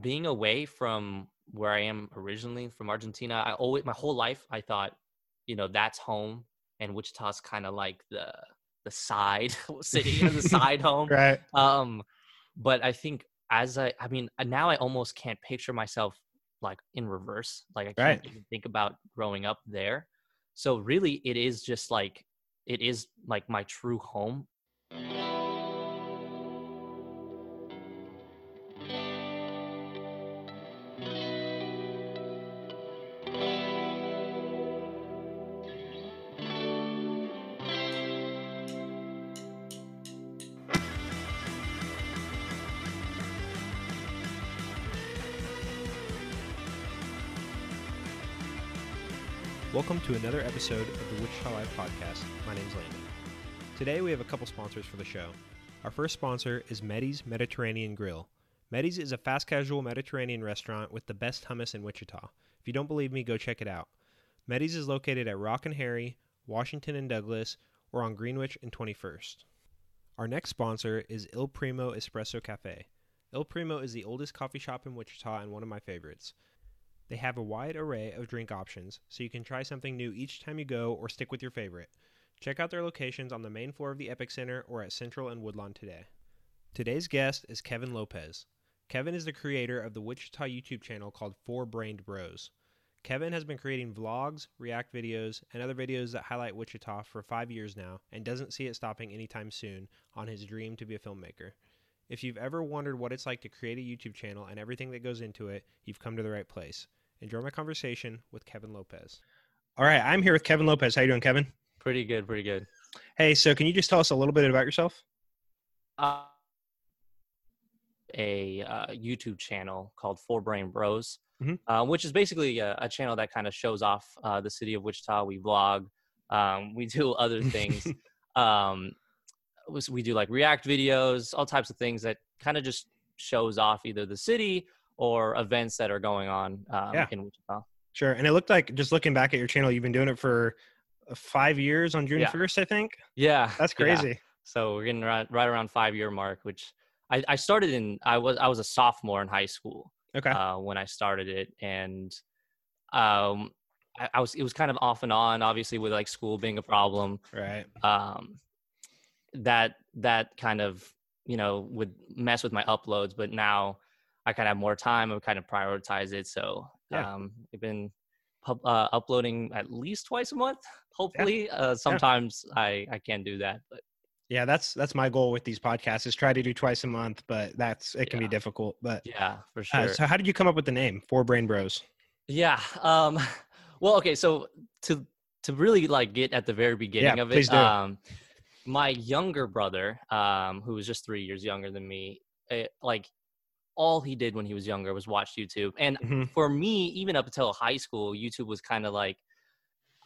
being away from where I am originally from Argentina, I always my whole life I thought, you know, that's home, and Wichita's kind of like the the side city, the side home. Right. Um, but I think as I, I mean, now I almost can't picture myself like in reverse. Like I can't Right. even think about growing up there. So really, it is just like it is like my true home. Welcome to another episode of the Wichita Live Podcast. My name's Landon. Today we have a couple sponsors for the show. Our first sponsor is Meddy's Mediterranean Grill. Meddy's is a fast casual Mediterranean restaurant with the best hummus in Wichita. If you don't believe me, go check it out. Meddy's is located at Rock and Harry, Washington and Douglas, or on Greenwich and 21st. Our next sponsor is Il Primo Espresso Cafe. Il Primo is the oldest coffee shop in Wichita and one of my favorites. They have a wide array of drink options, so you can try something new each time you go or stick with your favorite. Check out their locations on the main floor of the Epic Center or at Central and Woodlawn today. Today's guest is Kevin Lopez. Kevin is the creator of the Wichita YouTube channel called Four Brained Bros. Kevin has been creating vlogs, react videos, and other videos that highlight Wichita for five years now and doesn't see it stopping anytime soon on his dream to be a filmmaker. If you've ever wondered what it's like to create a YouTube channel and everything that goes into it, you've come to the right place. Enjoy my conversation with Kevin Lopez. All right, I'm here with Kevin Lopez. How you doing, Kevin? Pretty good, pretty good. Hey, so can you just tell us a little bit about yourself? Uh, a uh, YouTube channel called Four Brain Bros, Mhm. uh, which is basically a, a channel that kind of shows off uh, the city of Wichita. We vlog, um, we do other things. um, we do like react videos, all types of things that kind of just shows off either the city or events that are going on um, Yeah. in Wichita. Sure. And it looked like just looking back at your channel, you've been doing it for five years on June Yeah. 1st, I think. Yeah, That's yeah. crazy. So we're getting right, right around five year mark, which I, I started in. I was I was a sophomore in high school. Okay. uh, when I started it, and um, I, I was it was kind of off and on, obviously with like school being a problem. right. Um, that that kind of you know would mess with my uploads, but now I kind of have more time. I kind of prioritize it, so Yeah. um, I've been uh, uploading at least twice a month. Hopefully, uh, sometimes I I can do that, but Yeah, that's that's my goal with these podcasts is try to do twice a month, but that's it can be difficult. But yeah, for sure. uh, so how did you come up with the name Four Brain Bros? Yeah. Um well okay, so to to really like get at the very beginning of it, um my younger brother, um, who was just three years younger than me, eh, like all he did when he was younger was watch YouTube. And Mhm. for me, even up until high school, YouTube was kind of like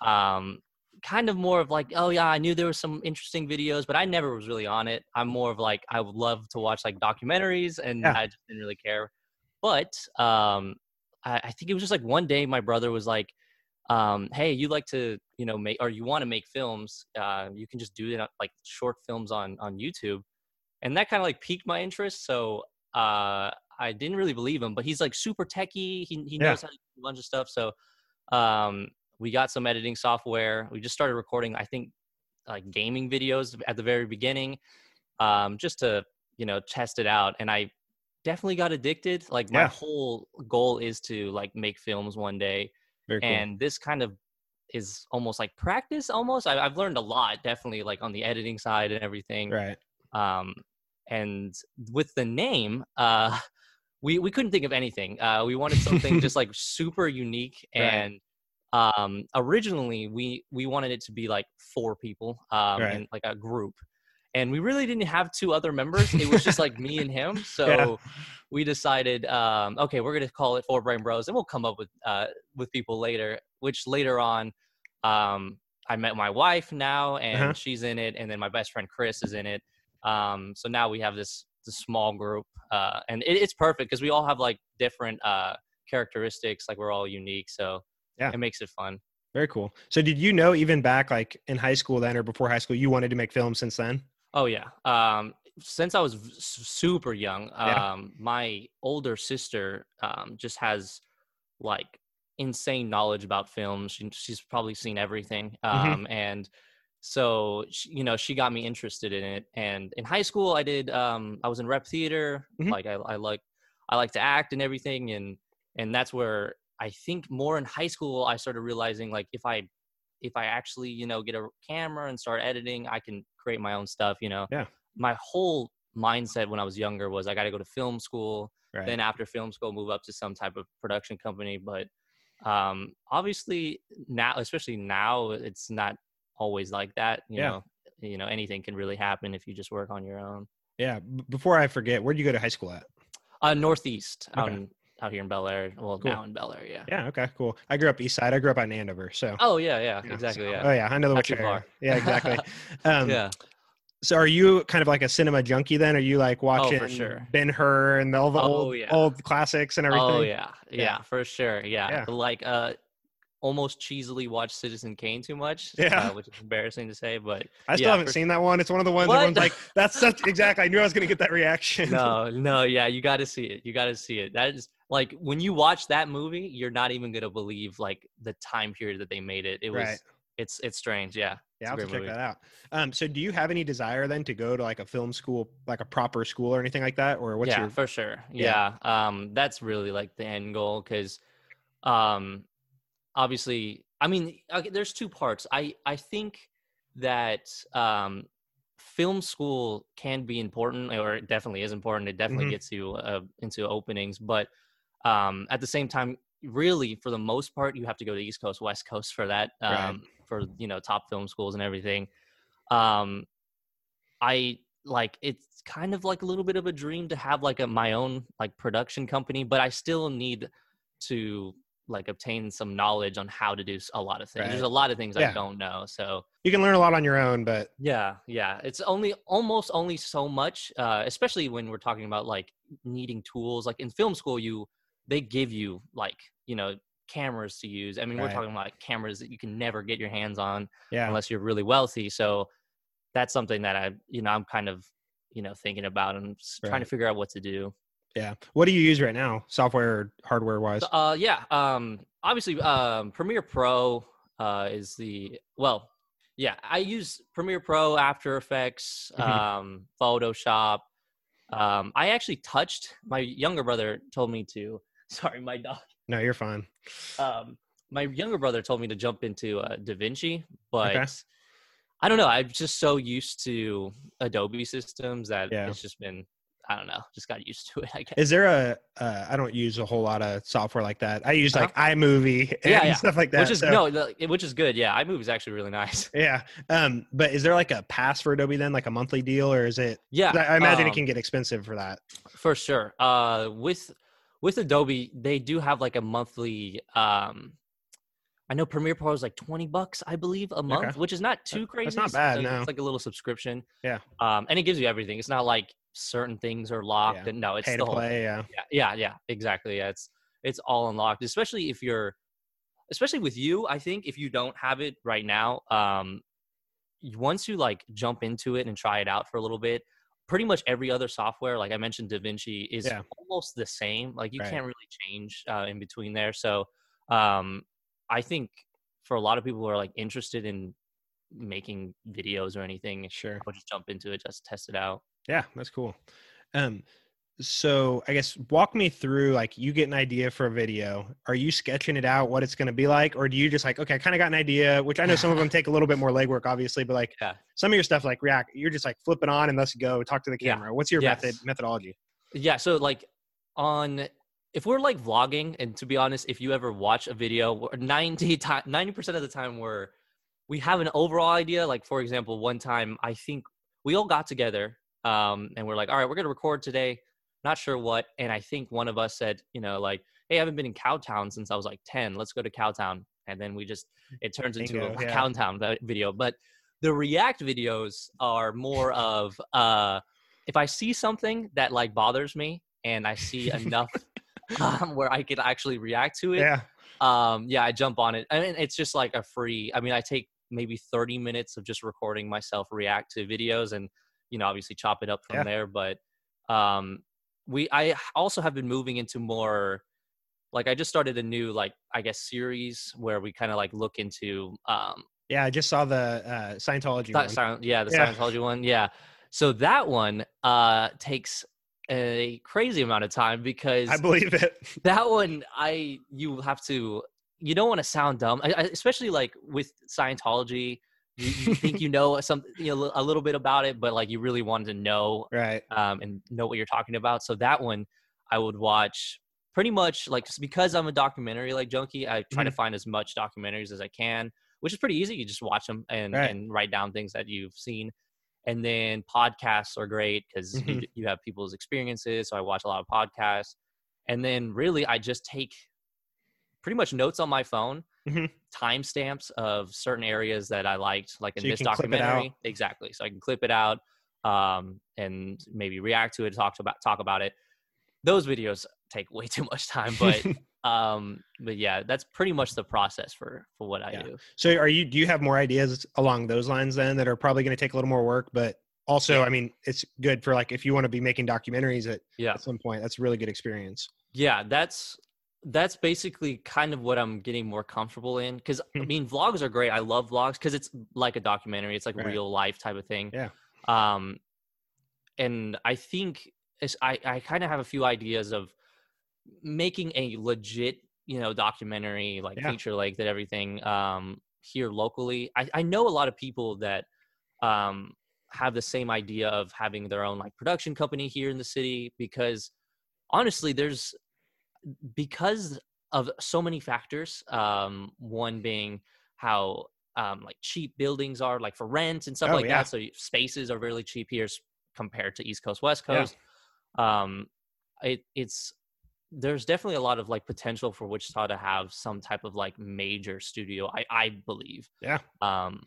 um kind of more of like, oh yeah, I knew there were some interesting videos, but I never was really on it. I'm more of like I would love to watch like documentaries and Yeah. I just didn't really care. But um I, I think it was just like one day my brother was like, um, hey, you like to, you know, make or you want to make films, uh, you can just do it on, like short films on on YouTube. And that kind of like piqued my interest. So uh I didn't really believe him, but he's like super techie. He he Yeah. knows how to do a bunch of stuff. So um we got some editing software. We just started recording, I think, like gaming videos at the very beginning, um, just to you know test it out. And I definitely got addicted. Like my Yeah. whole goal is to like make films one day, Very cool. and this kind of is almost like practice. Almost, I, I've learned a lot, definitely, like on the editing side and everything right. um, and with the name uh, we, we couldn't think of anything uh, we wanted something just like super unique Right. and um, originally we we wanted it to be like four people um, Right. and like a group and we really didn't have two other members it was just like me and him so Yeah. we decided um, okay we're gonna call it four brain bros and we'll come up with uh, with people later which later on um, i met my wife now and Uh-huh. she's in it and then my best friend chris is in it um, so now we have this this small group uh, and it, it's perfect because we all have like different uh, characteristics like we're all unique so Yeah. it makes it fun Very cool. So did you know even back like in high school then or before high school you wanted to make films since then? Oh yeah. Um, since I was super young, Yeah. um, my older sister um, just has like insane knowledge about films. She, she's probably seen everything, Mhm. um, and so she, you know she got me interested in it. And in high school, I did um, I was in rep theater. Mhm. Like I, I like I like to act and everything, and and that's where I think more in high school I started realizing like if I if I actually you know get a camera and start editing, I can create my own stuff. You know, Yeah. My whole mindset when I was younger was I got to go to film school. Right. Then after film school, move up to some type of production company. But um, obviously now, especially now, it's not always like that. You Yeah. know, you know anything can really happen if you just work on your own. yeah. B- before I forget, where'd you go to high school at? Uh, Northeast out in, out here in Bel Aire. Well, Cool. now in Bel Aire, yeah. Yeah. Okay. Cool. I grew up east side. I grew up on Andover. So. Oh yeah, yeah, Yeah, exactly. so- Yeah. Oh yeah, I know the which area. Yeah, exactly. um, yeah. So are you kind of like a cinema junkie then? Are you like watching Oh, sure. Ben Hur and all the Oh, old yeah. old classics and everything? Oh yeah, Yeah. yeah, for sure. Yeah. Yeah. like uh, almost cheesily watch Citizen Kane too much. Yeah. uh, which is embarrassing to say, but I still yeah, haven't for seen that one. It's one of the ones everyone's like, that's such exactly. I knew I was gonna get that reaction. no, no, yeah, you got to see it. You got to see it. That is like when you watch that movie, you're not even gonna believe like the time period that they made it. It was. Right. It's it's strange. Yeah. yeah, I'll to check movie. that out. Um, so do you have any desire then to go to like a film school, like a proper school or anything like that, or what's yeah, your? for sure. Yeah. Yeah. Um, that's really like the end goal because, um, obviously, I mean, okay, there's two parts. I I think that um, film school can be important, or it definitely is important. It definitely Mhm. gets you uh, into openings, but um, at the same time, really, for the most part, you have to go to East Coast, West Coast for that. Um, Right. For you know, top film schools and everything. Um, I like it's kind of like a little bit of a dream to have like a my own like production company, but I still need to like obtain some knowledge on how to do a lot of things. There's a lot of things Yeah. I don't know. So You can learn a lot on your own, but yeah, yeah, it's only almost only so much, uh, especially when we're talking about like needing tools. Like in film school, you they give you like you know cameras to use. I mean, we're talking about like, cameras that you can never get your hands on yeah, unless you're really wealthy. So that's something that I, you know, I'm kind of, you know, thinking about and s- trying to figure out what to do. Yeah. What do you use right now, software, or hardware wise? Uh, yeah. Um, obviously, um, Premiere Pro uh, is the well, yeah. I use Premiere Pro, After Effects, Mhm. um, Photoshop. Um, I actually touched. My younger brother told me to. Sorry, my dog. No, you're fine. um, my younger brother told me to jump into uh, DaVinci, but Okay. I don't know. I'm just so used to Adobe systems that Yeah. it's just been, I don't know, just got used to it. I guess. Is there a? Uh, I don't use a whole lot of software like that. I use Uh-huh. like iMovie and Yeah, yeah. stuff like that. which is so- no, the, which is good. Yeah, iMovie is actually really nice. Yeah. Um, but is there like a pass for Adobe then, like a monthly deal, or is it? Yeah, I, imagine it um, can get expensive for that. for sure. Uh, with with Adobe, they do have like a monthly. Um, I know Premiere Pro is like twenty bucks, I believe, a month, which is not too crazy. that's not It's- bad, It's, no. it's like a little subscription. Yeah. Um, and it gives you everything. It's not like certain things are locked, Yeah. and no, it's Pay the whole play. Yeah. yeah yeah yeah exactly yeah it's it's all unlocked especially if you're especially with you i think if you don't have it right now um once you like jump into it and try it out for a little bit pretty much every other software like i mentioned davinci is Yeah. almost the same like you Right. can't really change uh, in between there so um i think for a lot of people who are like interested in making videos or anything Sure. i would just jump into it just test it out Yeah, that's cool. Um, so I guess walk me through like you get an idea for a video. Are you sketching it out what it's going to be like, or do you just like okay, I kind of got an idea? Which I know some of them take a little bit more legwork, obviously, but like Yeah. some of your stuff like React, you're just like flipping on and let's go talk to the Yeah. camera. What's your Yes. method methodology? Yeah, so like on if we're like vlogging, and to be honest, if you ever watch a video, 90 time 90% of the time we're we have an overall idea. Like for example, one time I think we all got together um and we're like, all right, we're gonna record today, not sure what. And I think one of us said, you know, like, hey, I haven't been in Cowtown since I was like 10. Let's go to Cowtown. And then we just it turns into Bingo, a yeah. Cowtown video. But the React videos are more of uh if I see something that like bothers me and I see enough um, where I could actually react to it, Yeah, um, yeah, I jump on it. I mean, it's just like a free. I mean, I take maybe 30 minutes of just recording myself react to videos, and you know obviously chop it up from Yeah. there. But um, we I also have been moving into more like I just started a new like I guess series where we kind of like look into um Yeah, I just saw the uh, Scientology That one. yeah, the Yeah. Scientology one. Yeah. So that one uh takes a crazy amount of time because I believe it. that one I you have to you don't want to sound dumb, I, I, especially like with Scientology. You, you think you know some you know, a little bit about it, but like you really wanted to know right. um, and know what you're talking about. So that one I would watch pretty much like just because I'm a documentary like junkie. I try to Mm-hmm. find as much documentaries as I can, which is pretty easy. You just watch them and Right. and write down things that you've seen. And then podcasts are great because you, Mhm. you have people's experiences. So I watch a lot of podcasts. And then really, I just take pretty much notes on my phone, Mhm. timestamps of certain areas that I liked, like in So this can clip it out. documentary. Exactly. So I can clip it out um, and maybe react to it, talk about talk about it. Those videos take way too much time, but um, but yeah, that's pretty much the process for for what I Yeah. do. So are you do you have more ideas along those lines then that are probably going to take a little more work, but also, Yeah. I mean, it's good for like if you want to be making documentaries at, Yeah. at some point. That's a really good experience. Yeah, that's that's basically kind of what I'm getting more comfortable in because I Hmm. mean vlogs are great. I love vlogs because it's like a documentary. It's like Right. real life type of thing. Yeah. Um, and I think it's, I I kind of have a few ideas of making a legit you know documentary like Yeah. feature length and everything um here locally. I I know a lot of people that um have the same idea of having their own like production company here in the city because honestly there's because of so many factors um one being how um like cheap buildings are like for rent and stuff Oh, like yeah. that so spaces are really cheap here compared to east coast west Yeah. coast um it it's there's definitely a lot of like potential for wichita to have some type of like major studio i i believe Yeah. um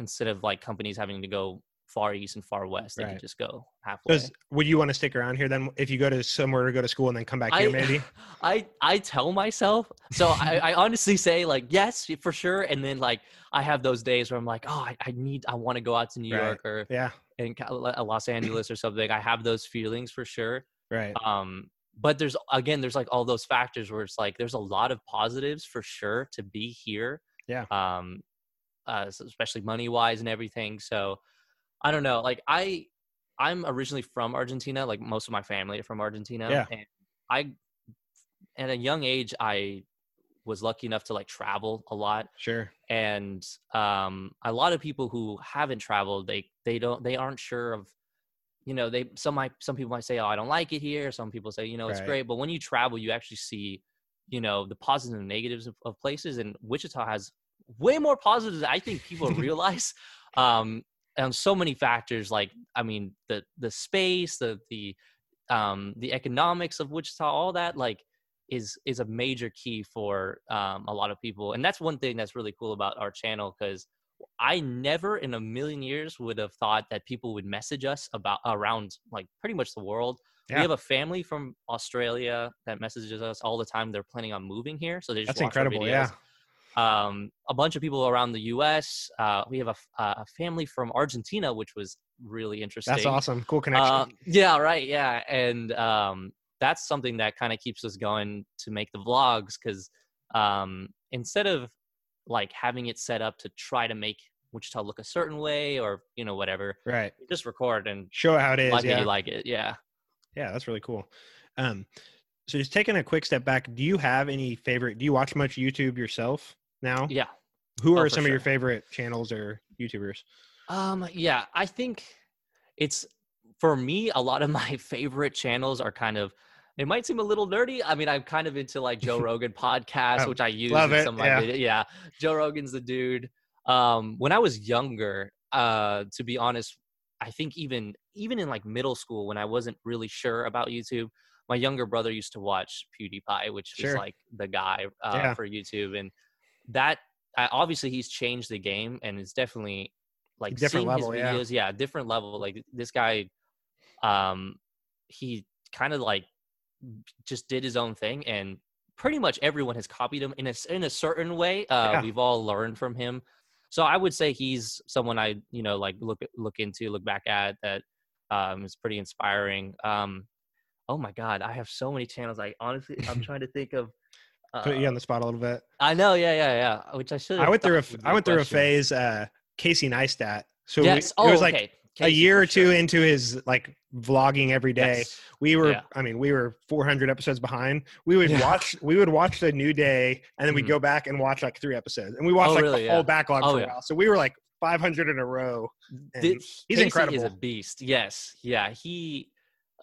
instead of like companies having to go far east and far west they Right. could just go halfway Does would you want to stick around here then if you go to somewhere to go to school and then come back here maybe? I I tell myself so I, I honestly say like yes for sure and then like I have those days where I'm like oh I, I need I want to go out to New Right. York or Yeah. in Cal- Los Angeles or something I have those feelings for sure Right. um but there's again there's like all those factors where it's like there's a lot of positives for sure to be here Yeah. um uh, especially money wise and everything so i don't know like i i'm originally from argentina like most of my family are from argentina Yeah. and i at a young age i was lucky enough to like travel a lot Sure. and um a lot of people who haven't traveled they they don't they aren't sure of you know they some might some people might say oh i don't like it here some people say you know it's Right. great but when you travel you actually see you know the positives and negatives of, of places and wichita has way more positives than i think people realize um and so many factors like i mean the the space the the um the economics of wichita all that like is is a major key for um, a lot of people and that's one thing that's really cool about our channel because i never in a million years would have thought that people would message us about around like pretty much the world Yeah. we have a family from australia that messages us all the time they're planning on moving here so they just That's incredible. Yeah. Um, a bunch of people around the U.S. Uh, we have a, uh, a family from Argentina, which was really interesting. That's awesome. Cool connection. Uh, yeah, right. Yeah, and um, that's something that kind of keeps us going to make the vlogs because um, instead of like having it set up to try to make Wichita look a certain way or you know whatever, right. just record and Show it how it is. like it, yeah. you like it. Yeah. Yeah, that's really cool. Um, so just taking a quick step back, do you have any favorite? Do you watch much YouTube yourself now? Yeah. Who Oh, are for some of your favorite channels or YouTubers? Um, yeah, I think it's for me, a lot of my favorite channels are kind of it might seem a little nerdy. I mean, I'm kind of into like Joe Rogan podcast, Oh, which I use love in it, some of my yeah. video. Yeah. Joe Rogan's the dude. Um, when I was younger, uh, to be honest, I think even even in like middle school when I wasn't really sure about YouTube, my younger brother used to watch PewDiePie, which Sure. is like the guy uh, Yeah. for YouTube, and that obviously he's changed the game and it's definitely like Different seeing level, his yeah. videos, yeah, different level. Like this guy, um, he kind of like just did his own thing, and pretty much everyone has copied him in a in a certain way. Uh, Yeah. We've all learned from him. so I would say he's someone I you know like look look into, look back at that um, is pretty inspiring. Um, oh my god, I have so many channels. I honestly, I'm trying to think of. Put you on the spot a little bit. I know, yeah, yeah, yeah. Which I should. I went through a I went through a phase. Uh, Casey Neistat. So we- Yes. it oh, was like okay. a year or two sure. into his like vlogging every day. Yes. We were, Yeah. I mean, we were 400 episodes behind. We would Yeah. watch, we would watch the new day, and then we'd Mhm. go back and watch like three episodes, and we watched Oh, like really? the whole backlog Oh, for a yeah. while. So we were like 500 in a row. And Th- he's Casey Is a beast. Yes. Yeah. He,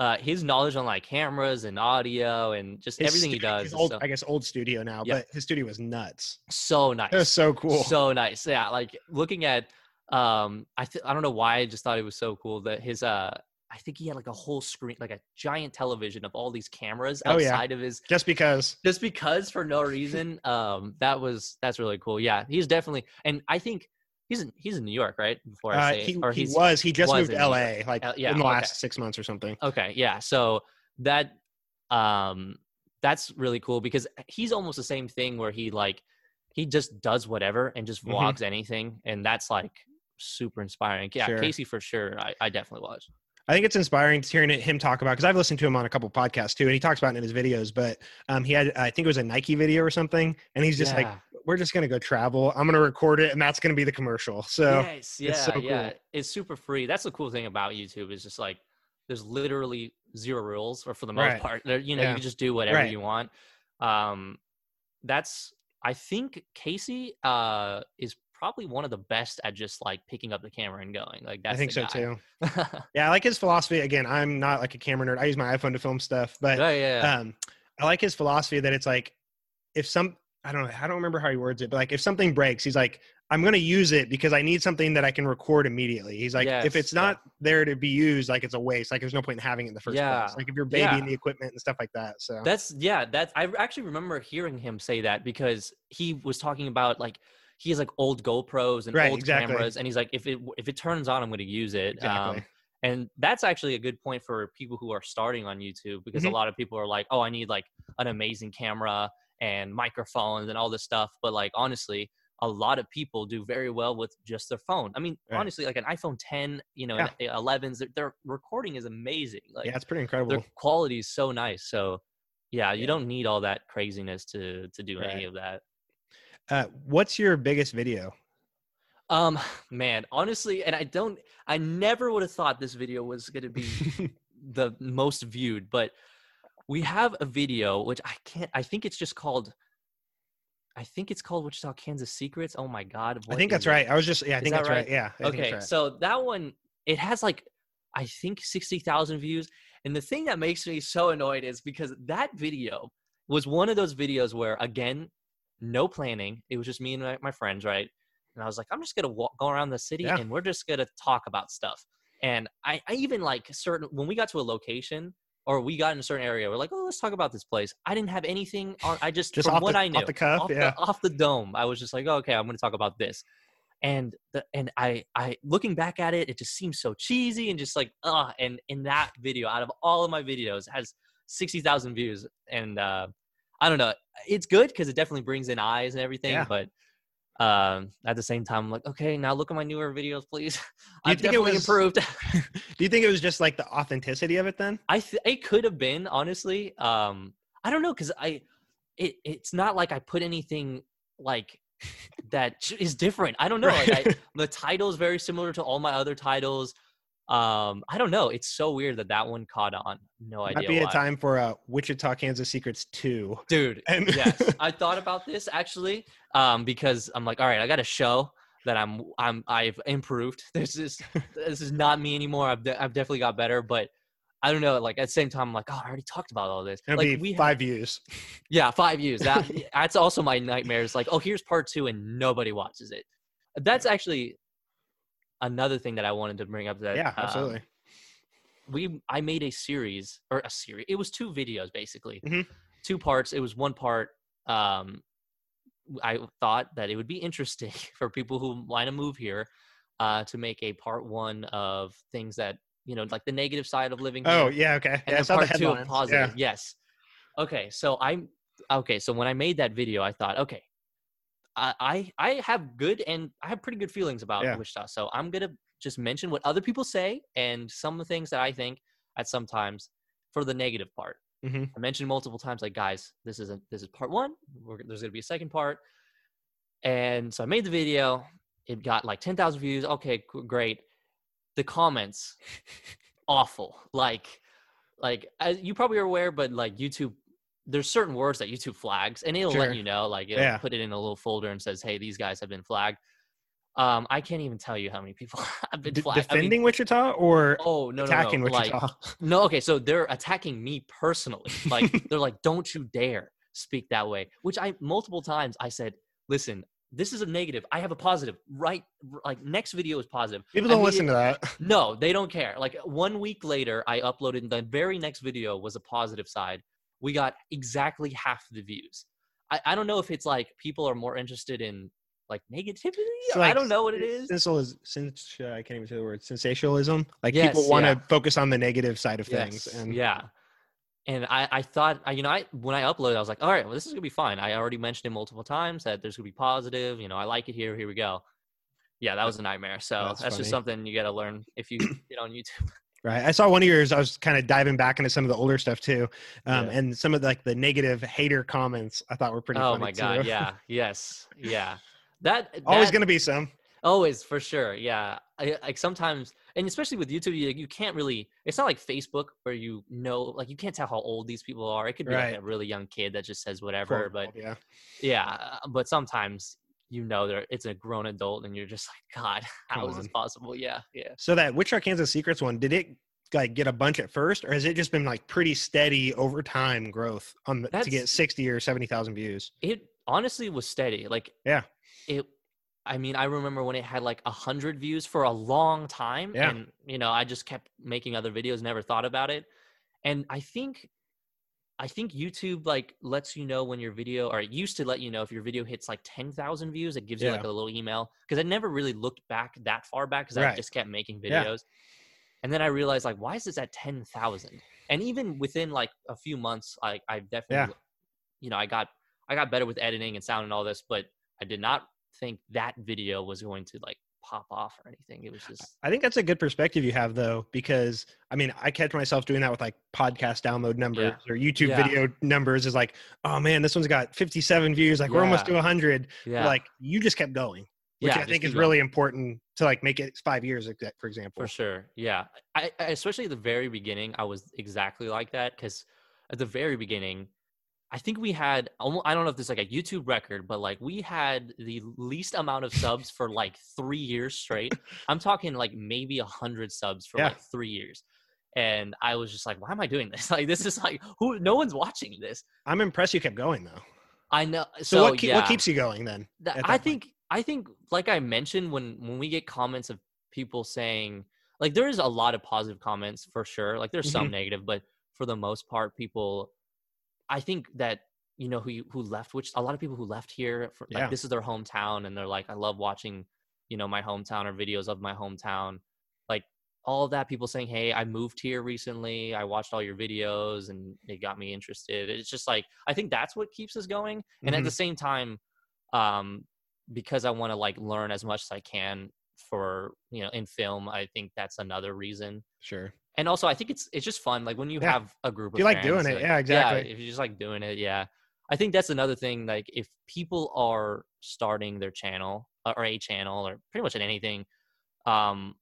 uh, his knowledge on like cameras and audio and just His everything he does old, so, I guess, old studio now, Yeah. but his studio was nuts. so nice. It was so cool. So nice. Yeah. Like looking at, um, I th- I don't know why I just thought it was so cool that his, uh, I think he had like a whole screen, like a giant television of all these cameras Oh, yeah. outside of his Just because, just because for no reason um that was that's really cool yeah he's definitely and i think he's in he's in new york right before i uh, say he, or he was, he just was moved to LA like Uh, yeah, in the okay. last six months or something. okay yeah so that um that's really cool because he's almost the same thing where he like he just does whatever and just Mhm. anything and that's like super inspiring yeah Sure. casey for sure i, I definitely was I think it's inspiring hearing him talk about because I've listened to him on a couple podcasts too, and he talks about it in his videos. But um, he had, I think it was a Nike video or something, and he's just like, Yeah. "We're just gonna go travel. I'm gonna record it, and that's gonna be the commercial." So yes, yeah, it's so yeah. cool. It's super free. That's the cool thing about YouTube is just like there's literally zero rules, or for the most Right. part, there, you know, you Yeah. can just do whatever Right. you want. Um, that's I think Casey uh is probably one of the best at just like picking up the camera and going. Like that's I think so too. Yeah, I like his philosophy. Again, I'm not like a camera nerd. I use my iPhone to film stuff, but yeah, yeah, yeah. um, I like his philosophy that it's like if some I don't know I don't remember how he words it, but like if something breaks, he's like I'm going to use it because I need something that I can record immediately. He's like if Yes, it's yeah. not there to be used, like it's a waste. Like there's no point in having it in the first Yeah, place. Like if you're babying yeah. the equipment and stuff like that. So That's yeah. That's I actually remember hearing him say that because he was talking about like he has like old GoPros and Right, old exactly. cameras, and he's like, if it if it turns on, I'm going to use it. Exactly. Um, and that's actually a good point for people who are starting on YouTube because a Mhm. lot of people are like, oh, I need like an amazing camera and microphones and all this stuff. But like honestly, a lot of people do very well with just their phone. I mean, Right. honestly, like an iPhone 10, you know, an 11s, their, their recording is amazing. Like yeah, it's pretty incredible. their quality is so nice. So yeah, you Yeah. don't need all that craziness to to do any of that. Uh, what's your biggest video? Um, man, honestly, and I don't, I never would have thought this video was gonna be the most viewed, but we have a video which I can't. I think it's just called. I think it's called Wichita, Kansas Secrets. Oh my god! I think that's it? right. I was just yeah, I Is think that that's right. right? Yeah. I okay right. so that one it has like i think 60000 views and the thing that makes me so annoyed is because that video was one of those videos where again no planning it was just me and my, my friends right and i was like i'm just gonna walk, go around the city Yeah. and we're just gonna talk about stuff and I, I even like certain when we got to a location or we got in a certain area we're like oh let's talk about this place i didn't have anything on i just, Just from off what the- i knew off the cuff, off, yeah. the, off the dome i was just like oh, okay i'm gonna talk about this and the, and I I looking back at it, it just seems so cheesy and just like ah. And in that video, out of all of my videos, has sixty thousand views, and uh, I don't know, it's good because it definitely brings in eyes and everything. Yeah. But um, at the same time, I'm like, okay, now look at my newer videos, please. you I've think it was- improved. Do you think it was just like the authenticity of it then? I th- it could have been honestly. Um, I don't know because I it it's not like I put anything like that is different. I don't know. Like I, the title is very similar to all my other titles. Um, I don't know. It's so weird that that one caught on. No idea. Might be why. a time for uh, Wichita, Kansas Secrets two. dude. And- yes, I thought about this actually, um, because I'm like, all right, I got to show that I'm I'm I've improved. This is this is not me anymore. I've de- I've definitely got better, but I don't know. Like at the same time, I'm like, oh, I already talked about all this. It'll like be we five views. yeah, five views. That that's also my nightmare. Is like, oh, here's part two, and nobody watches it. That's actually another thing that I wanted to bring up. That yeah, um, absolutely. we I made a series or a series. It was two videos basically, Mhm. two parts. It was one part. Um, I thought that it would be interesting for people who want to move here, uh, to make a part one of things that you know, like the negative side of living. oh yeah, okay. and Yeah, then saw the part two of positive. Yeah. Yes. Okay, so I'm okay. So when I made that video, I thought, okay, I I, have good and I have pretty good feelings about Yeah. Wichita. So I'm gonna just mention what other people say and some of the things that I think at sometimes for the negative part. Mhm. I mentioned multiple times, like guys, this is a this is part one. We're, there's gonna be a second part, and so I made the video. It got like ten thousand views. Okay, great. The comments, awful. Like, like as you probably are aware, but like YouTube, there's certain words that YouTube flags, and it'll Sure. let you know. Like, it'll Yeah. put it in a little folder and says, "Hey, these guys have been flagged." Um, I can't even tell you how many people have been flagged. I mean, defending Wichita or oh no, no, attacking no, like, Wichita? no, okay, so they're attacking me personally. Like they're like, "Don't you dare speak that way." Which I multiple times I said, "Listen, this is a negative. I have a positive. Right, like next video is positive." People don't I mean, listen to that. No, they don't care. Like one week later, I uploaded the very next video was a positive side. We got exactly half the views. I, I don't know if it's like people are more interested in like negativity. It's or I don't know what it is. Sensationalism, sens- uh, I can't even say the word. Sensationalism. Like Yes, people want to yeah. focus on the negative side of things. Yes, And yeah. And I, I thought, I- you know, I when I uploaded, I was like, all right, well, this is gonna be fine. I already mentioned it multiple times that there's gonna be positive. You know, I like it here. Here we go. Yeah, that was a nightmare. So That's that's, just something you got to learn if you get on YouTube. Right. I saw one of yours. I was kind of diving back into some of the older stuff too, um, Yeah. and some of the, like the negative hater comments. I thought were pretty. oh funny, my god, too. yeah, yes, yeah. That Always going to be some. Always, for sure. Yeah. I, like sometimes, and especially with YouTube, you, you can't really, it's not like Facebook where you know, like you can't tell how old these people are. It could be Right. like a really young kid that just says whatever. Quote, But yeah, yeah, uh, but sometimes you know they're, it's a grown adult and you're just like, God, how is this possible? Yeah. Yeah. So that Wichita, Kansas Secrets one, did it like get a bunch at first, or has it just been like pretty steady over time growth on the, to get sixty or seventy thousand views? It honestly was steady. Like, Yeah. It, I mean, I remember when it had like a hundred views for a long time, Yeah. and you know, I just kept making other videos, never thought about it, and I think, I think YouTube like lets you know when your video, or it used to let you know if your video hits like ten thousand views, it gives you like a little email because I never really looked back that far back because I just kept making Yeah. videos, and then I realized like, why is this at ten thousand? And even within like a few months, I I definitely, you know, I got I got better with editing and sound and all this, but I did not think that video was going to like pop off or anything. It was just I think that's a good perspective you have though, because I mean, I catch myself doing that with like podcast download numbers or YouTube Yeah. video numbers. Is like, oh man, this one's got fifty-seven views. Like we're almost Yeah. to hundred. yeah, Like you just kept going, which Yeah, I think is really important to like make it five years, for example. for sure. Yeah, I, I especially at the very beginning, I was exactly like that because at the very beginning. I think we had I don't know if this is like a YouTube record, but like we had the least amount of subs for like three years straight. I'm talking like maybe a hundred subs for Yeah. like three years. And I was just like, why am I doing this? Like this is like who no one's watching this. I'm impressed you kept going though. I know. So, So, what, keep, yeah. what keeps you going then? I that point? think I think like I mentioned when when we get comments of people saying like there is a lot of positive comments for sure. Like there's some Mm-hmm. negative, but for the most part, people I think that you know who you- who left which a lot of people who left here for like this is their hometown and they're like I love watching you know my hometown or videos of my hometown. Like all of that people saying, "Hey, I moved here recently. I watched all your videos and it got me interested." It's just like I think that's what keeps us going. And at the same time um because I want to like learn as much as I can for, you know, in film, I think that's another reason. Sure. And also I think it's it's just fun like when you Yeah. have a group you like doing it, yeah, exactly. if you just like doing it, yeah. I think that's another thing like if people are starting their channel uh, or a channel or pretty much in anything um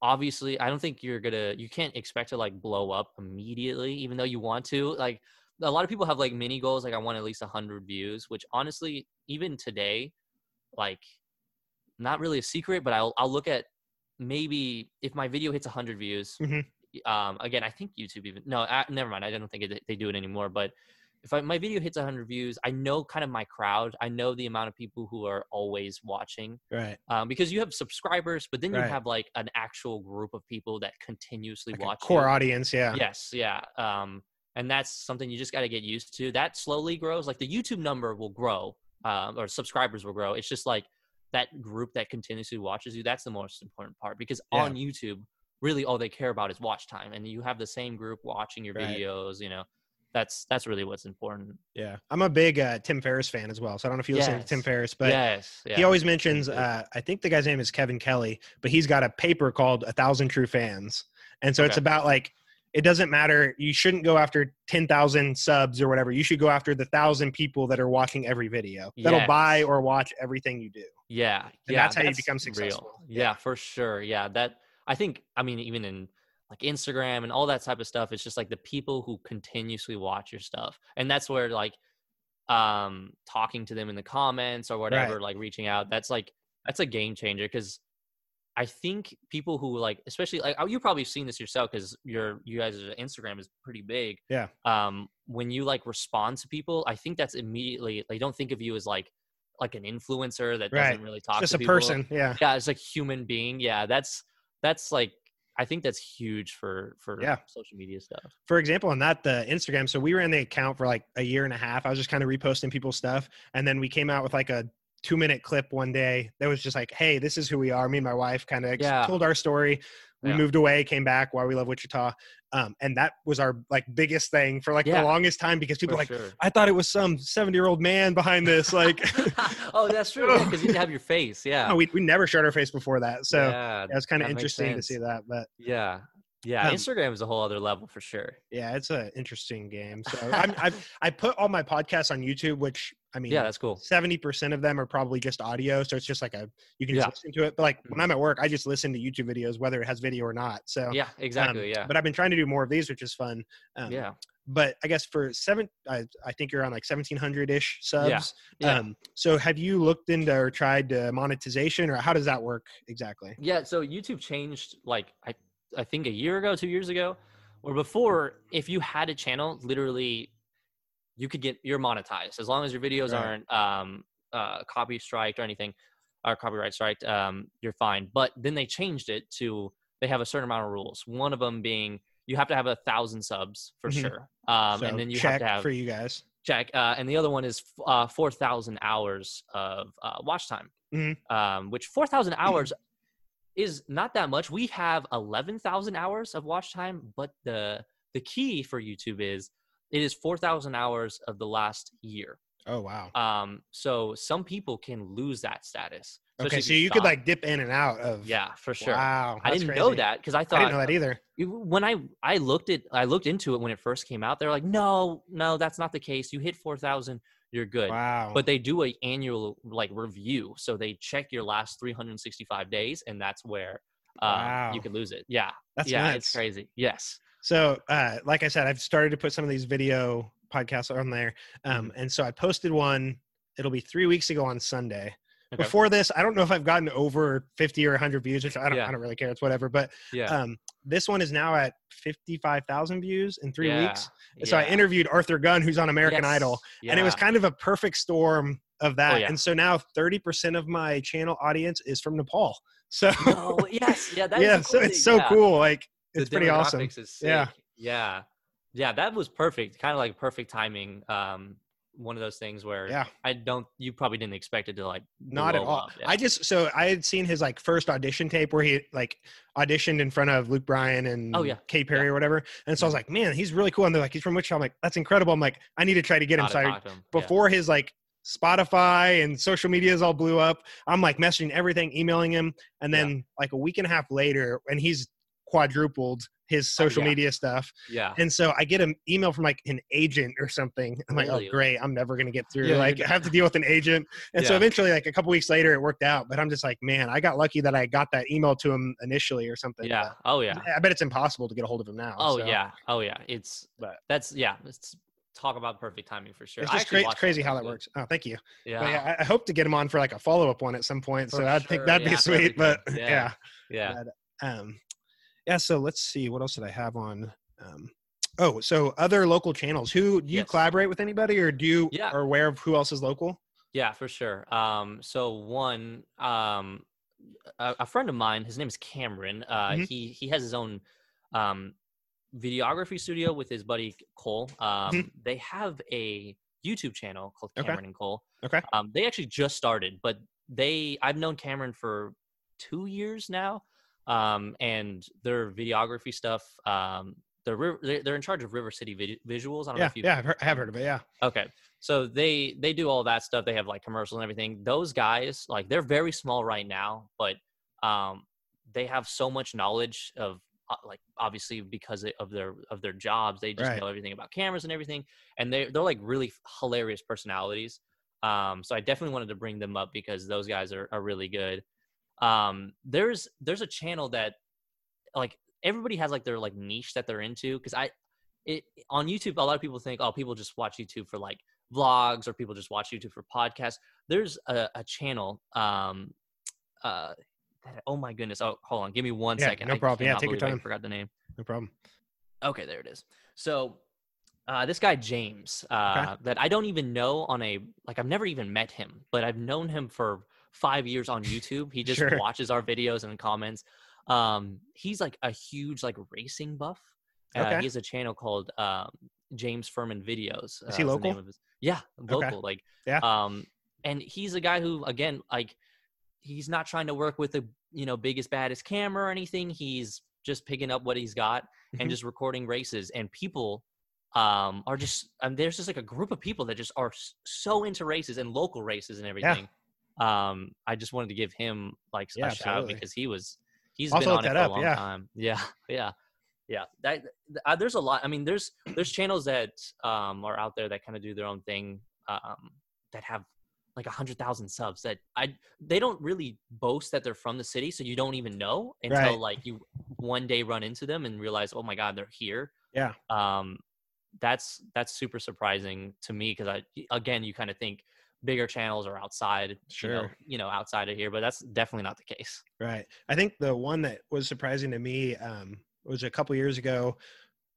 obviously i don't think you're gonna you can't expect to like blow up immediately even though you want to like a lot of people have like mini goals like i want at least 100 views which honestly even today like not really a secret but i'll, I'll look at maybe if my video hits 100 views Mhm. um again i think youtube even no I, never mind i don't think it, they do it anymore but if I, my video hits 100 views i know kind of my crowd i know the amount of people who are always watching Right. um, because you have subscribers, but then you Right. have like an actual group of people that continuously Like watch. core you. audience. Yeah. Yes, yeah. Um, and that's something you just got to get used to. That slowly grows. Like the YouTube number will grow, um, or subscribers will grow. It's just like that group that continuously watches you. That's the most important part because Yeah. on YouTube, really all they care about is watch time, and you have the same group watching your Right. videos. You know, that's that's really what's important. Yeah, I'm a big uh, Tim Ferriss fan as well. So I don't know if you listen to Tim Ferriss, but yes, yeah. he always mentions uh, i think the guy's name is Kevin Kelly, but he's got a paper called "A Thousand True Fans," and so it's about like it doesn't matter. You shouldn't go after ten thousand subs or whatever. You should go after the thousand people that are watching every video that'll buy or watch everything you do. Yeah, And yeah, that's how you become successful. Yeah. for sure. Yeah, that I think. I mean, even in like Instagram and all that type of stuff, it's just like the people who continuously watch your stuff, and that's where like um talking to them in the comments or whatever, like reaching out. That's like that's a game changer because I think people who like, especially like oh, you probably seen this yourself because your you guys' Instagram is pretty big. Yeah. Um, when you like respond to people, I think that's immediately they don't think of you as like like an influencer that Right. doesn't really talk Just to a people. person. Yeah. Yeah, it's like human being. Yeah, that's that's like I think that's huge for for Yeah. social media stuff. for example, on that the Instagram. So we ran the account for like a year and a half. I was just kind of reposting people's stuff, and then we came out with like a two minute clip one day that was just like, "Hey, this is who we are." Me and my wife kind of Yeah. told our story. We Yeah. moved away, came back. Why we love Wichita, um, and that was our like biggest thing for like Yeah. the longest time because people were like, sure. I thought it was some seventy year old man behind this. Like, oh, that's true. Because you have your face. Yeah. no, we we never showed our face before that, so yeah, yeah, it's kind of interesting to see that. But yeah, yeah. Um, Instagram is a whole other level for sure. yeah, it's an interesting game. So I I put all my podcasts on YouTube, which I mean, Yeah, that's cool. seventy percent of them are probably just audio, so it's just like a you can just Yeah. listen to it. But like when Mhm. I'm at work, I just listen to YouTube videos, whether it has video or not. So Yeah, um, exactly. yeah, But I've been trying to do more of these, which is fun. Um, yeah, But I guess for seven, I, I think you're on like seventeen hundred ish subs. yeah. Um, so have you looked into or tried uh, monetization, or how does that work exactly? Yeah, so YouTube changed like I I think a year ago, two years ago, where before if you had a channel, literally you could get you're monetized as long as your videos Right. aren't um uh copy striked or anything or copyright striked, um, you're fine. But then they changed it to they have a certain amount of rules. One of them being you have to have a thousand subs for Mhm. sure. Um So and then you have to have for you guys. check uh, and the other one is f- uh, 4000 hours of uh, watch time Mhm. um, which 4000 hours is not that much we have 11000 hours of watch time but the the key for youtube is it is 4000 hours of the last year Oh wow. um, so some people can lose that status Okay, so you could like dip in and out of. yeah for sure Wow. i didn't know that because i thought I didn't know that either. when I I looked at I looked into it when it first came out. They're like, no, no, that's not the case. You hit four thousand, you're good. Wow. But they do a annual like review, so they check your last 365 days, and that's where um, Wow. you could lose it. Yeah, that's yeah, nuts. it's crazy. Yes, So, uh, like I said, I've started to put some of these video podcasts on there. Um, Mm-hmm. And so I posted one, it'll be three weeks ago on Sunday. Okay. Before this, I don't know if I've gotten over 50 or 100 views, which I don't, Yeah. I don't really care. It's whatever. But yeah. um, this one is now at 55,000 views in three yeah, weeks. So I interviewed Arthur Gunn, who's on American Yes, Idol. And it was kind of a perfect storm of that. Oh. And so now 30% of my channel audience is from Nepal. So, no, yes, yeah, yeah, so it's so yeah. cool. Like, it's pretty awesome. is Yeah. sick. yeah, yeah. That was perfect. Kind of like perfect timing. Um, one of those things where Yeah. I don't. You probably didn't expect it to like not at all. yeah. I just so I had seen his like first audition tape where he like auditioned in front of Luke Bryan and Oh, yeah. Katy Perry Yeah. or whatever. And so I was like, man, he's really cool. And they're like, he's from Wichita. I'm like, that's incredible. I'm like, I need to try to get him. So I, him, before his like Spotify and social medias all blew up, I'm like messaging everything, emailing him, and then like a week and a half later, and he's quadrupled his social Oh, yeah. media stuff. Yeah. And so I get an email from like an agent or something. I'm like, Really? oh great, I'm never gonna get through. Yeah, like I have to deal with an agent. And so eventually, like a couple weeks later, it worked out. But I'm just like, man, I got lucky that I got that email to him initially or something. Yeah. Oh yeah. I bet it's impossible to get a hold of him now. Oh so yeah. Oh yeah. It's But- that's yeah. Let's talk about perfect timing for sure. It's just cra- crazy how that works. Oh, thank you. Yeah. But yeah, I, hope to get him on for like a follow up one at some point. For so I think that'd be yeah, be sweet. But yeah. Yeah. Yeah. Um, yeah. So let's see. What else did I have on? Um, oh, so other local channels. Who do you Yes. collaborate with anybody, or do you Yeah. are aware of who else is local? Yeah, for sure. Um, so one, um, a, a friend of mine, his name is Cameron. Uh, Mhm. he he has his own um, videography studio with his buddy Cole. Um, They have a YouTube channel called Mm-hmm. Okay. Cameron and Cole. Okay. Um, they actually just started, but they I've known Cameron for two years now, um, and their videography stuff. Um, they're, they're in charge of river city vid- visuals i don't know Yeah, if you yeah, I've heard, I have heard of it. Yeah, Okay. So they they do all that stuff. They have like commercials and everything. Those guys, like they're very small right now, but um they have so much knowledge of uh, like obviously because of their of their jobs, they just Right. know everything about cameras and everything. And they they're like really hilarious personalities. Um so I definitely wanted to bring them up because those guys are are really good. Um there's there's a channel that like everybody has like their like niche that they're into because I it on YouTube a lot of people think oh people just watch YouTube for like vlogs or people just watch YouTube for podcasts. There's a, a channel um uh that, oh my goodness oh hold on give me one Yeah, second. no I problem. Yeah, take your believe I time. forgot the name. no problem. Okay, there it is. So uh, this guy James, uh, that I don't even know on a like I've never even met him, but I've known him for five years on YouTube. He just Sure. watches our videos and comments. Um, he's like a huge like racing buff. Uh, Okay. He has a channel called um, James Furman Videos. Is he uh, local? his- yeah, local. Like Yeah. Um, and he's a guy who again like he's not trying to work with the you know biggest baddest camera or anything. He's just picking up what he's got and just recording races and people um are just and there's just like a group of people that just are so into races and local races and everything um i just wanted to give him like Yeah, a shout out because he was he's Also been on it for up, a long yeah. time yeah yeah yeah that th- uh, there's a lot i mean there's there's channels that um are out there that kind of do their own thing um that have like a hundred thousand subs that I they don't really boast that they're from the city, so you don't even know until Right. like you one day run into them and realize, oh my god, they're here. Yeah. Um, that's that's super surprising to me because I again you kind of think bigger channels are outside, you know, Sure. you know, outside of here, but that's definitely not the case. Right. I think the one that was surprising to me um, was a couple years ago.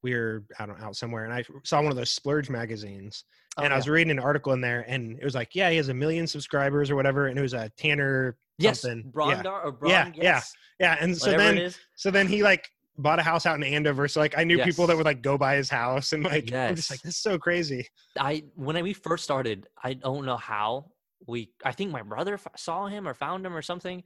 We were I out somewhere, and I saw one of those splurge magazines, and I was reading an article in there, and it was like, yeah, he has a million subscribers or whatever, and it was a Tanner yes, something. Brondar or Bron, Yeah, yeah. yes, Yeah, and so whatever then so then he like bought a house out in Andover. So like I knew people that would like go by his house, and like I'm just like this is so crazy. I when we first started, I don't know how we. I think my brother f- saw him or found him or something,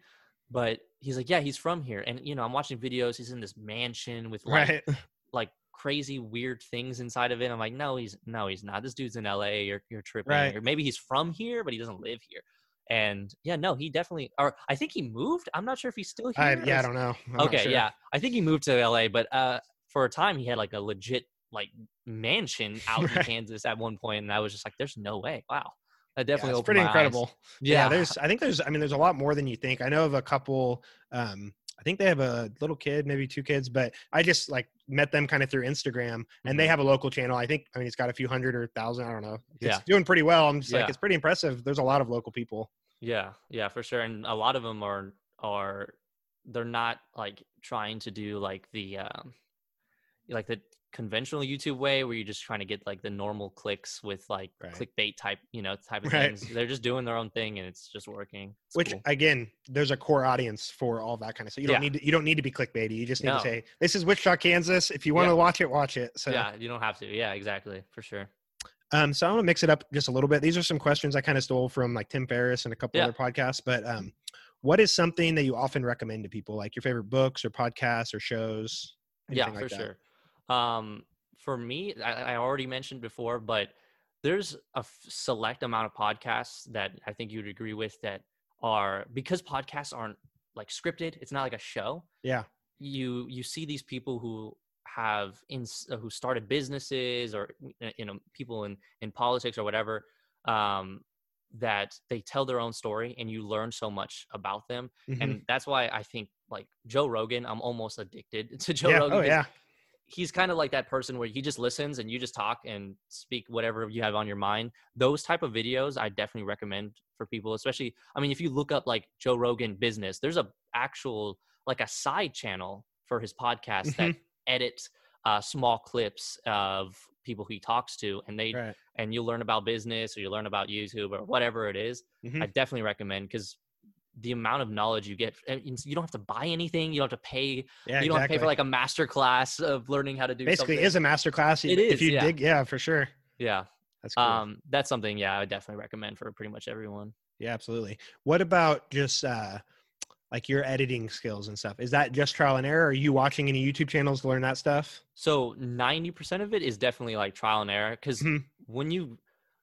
but he's like, yeah, he's from here, and you know, I'm watching videos. He's in this mansion with like Right. like crazy weird things inside of it. I'm like, no, he's no, he's not. This dude's in L.A. You're you're tripping, Right. or maybe he's from here, but he doesn't live here. And yeah, no, he definitely. Or I think he moved. I'm not sure if he's still here. I, or yeah, I don't know. I'm okay, sure. yeah, I think he moved to LA, but uh, for a time he had like a legit like mansion out in Kansas at one point, and I was just like, "There's no way!" Wow, that Yeah, definitely it's pretty incredible. Yeah. Yeah, there's I think there's I mean there's a lot more than you think. I know of a couple um I think they have a little kid, maybe two kids, but I just like met them kind of through Instagram and they Mhm. have a local channel. I think I mean it's got a few hundred or thousand, I don't know. It's Yeah. doing pretty well. I'm just like it's pretty impressive. There's a lot of local people. Yeah, yeah, for sure. And a lot of them are are they're not like trying to do like the um like the conventional YouTube way where you're just trying to get like the normal clicks with like Right. clickbait type, you know, type of Right. things. They're just doing their own thing and it's just working. It's Which cool. again, there's a core audience for all that kind of stuff. You don't need to, you don't need to be clickbaity. You just need No. to say, This is Wichita, Kansas. If you want Yeah. to watch it, watch it. So yeah, you don't have to. Yeah, exactly, for sure. Um, so I want to mix it up just a little bit. These are some questions I kind of stole from like Tim Ferriss and a couple Yeah. other podcasts. But um, what is something that you often recommend to people, like your favorite books or podcasts or shows? yeah anything for like that? sure um for me I, I already mentioned before but there's a f- select amount of podcasts that i think you'd agree with that are because podcasts aren't like scripted it's not like a show Yeah, you you see these people who have in uh, who started businesses or you know people in in politics or whatever um that they tell their own story and you learn so much about them Mhm. and that's why i think like joe rogan i'm almost addicted to joe yeah. rogan Oh yeah, he's kind of like that person where he just listens and you just talk and speak whatever you have on your mind those type of videos i definitely recommend for people especially i mean if you look up like joe rogan business there's a actual like a side channel for his podcast that Mm-hmm. uh, small clips of people he talks to and they right. and you learn about business or you learn about youtube or whatever it is, Mhm. i definitely recommend because the amount of knowledge you get you don't have to buy anything you don't have to pay Yeah, you don't have to pay for like a master class of learning how to do Basically, something. is a master class. It if is, you yeah. dig. Yeah, for sure. yeah That's cool. um that's something yeah i would definitely recommend for pretty much everyone yeah, absolutely. What about just uh, like your editing skills and stuff? Is that just trial and error? Are you watching any YouTube channels to learn that stuff? So 90% of it is definitely like trial and error because Mhm. when you,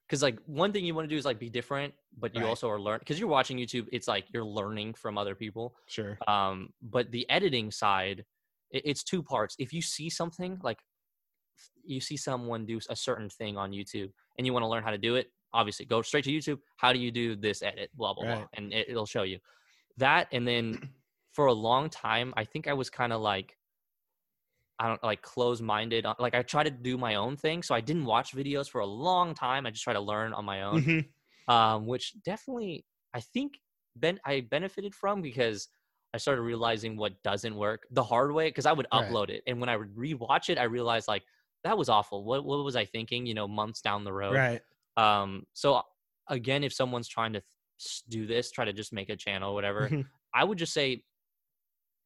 because like one thing you want to do is like be different, but you Right. also are learning because you're watching YouTube. It's like you're learning from other people. Sure. Um, but the editing side, it, it's two parts. If you see something like you see someone do a certain thing on YouTube and you want to learn how to do it, obviously go straight to YouTube. How do you do this edit? Blah blah blah, and it, it'll show you that. And then for a long time, I think I was kind of like. I don't like close minded. Like I try to do my own thing, so I didn't watch videos for a long time. I just try to learn on my own Mhm. um, which definitely I think ben- I benefited from because I started realizing what doesn't work the hard way because I would Right. upload it and when I would rewatch it, I realized like that was awful. What what was I thinking? You know, months down the road. Right. Um, so again, if someone's trying to do this, try to just make a channel, whatever, Mhm. I would just say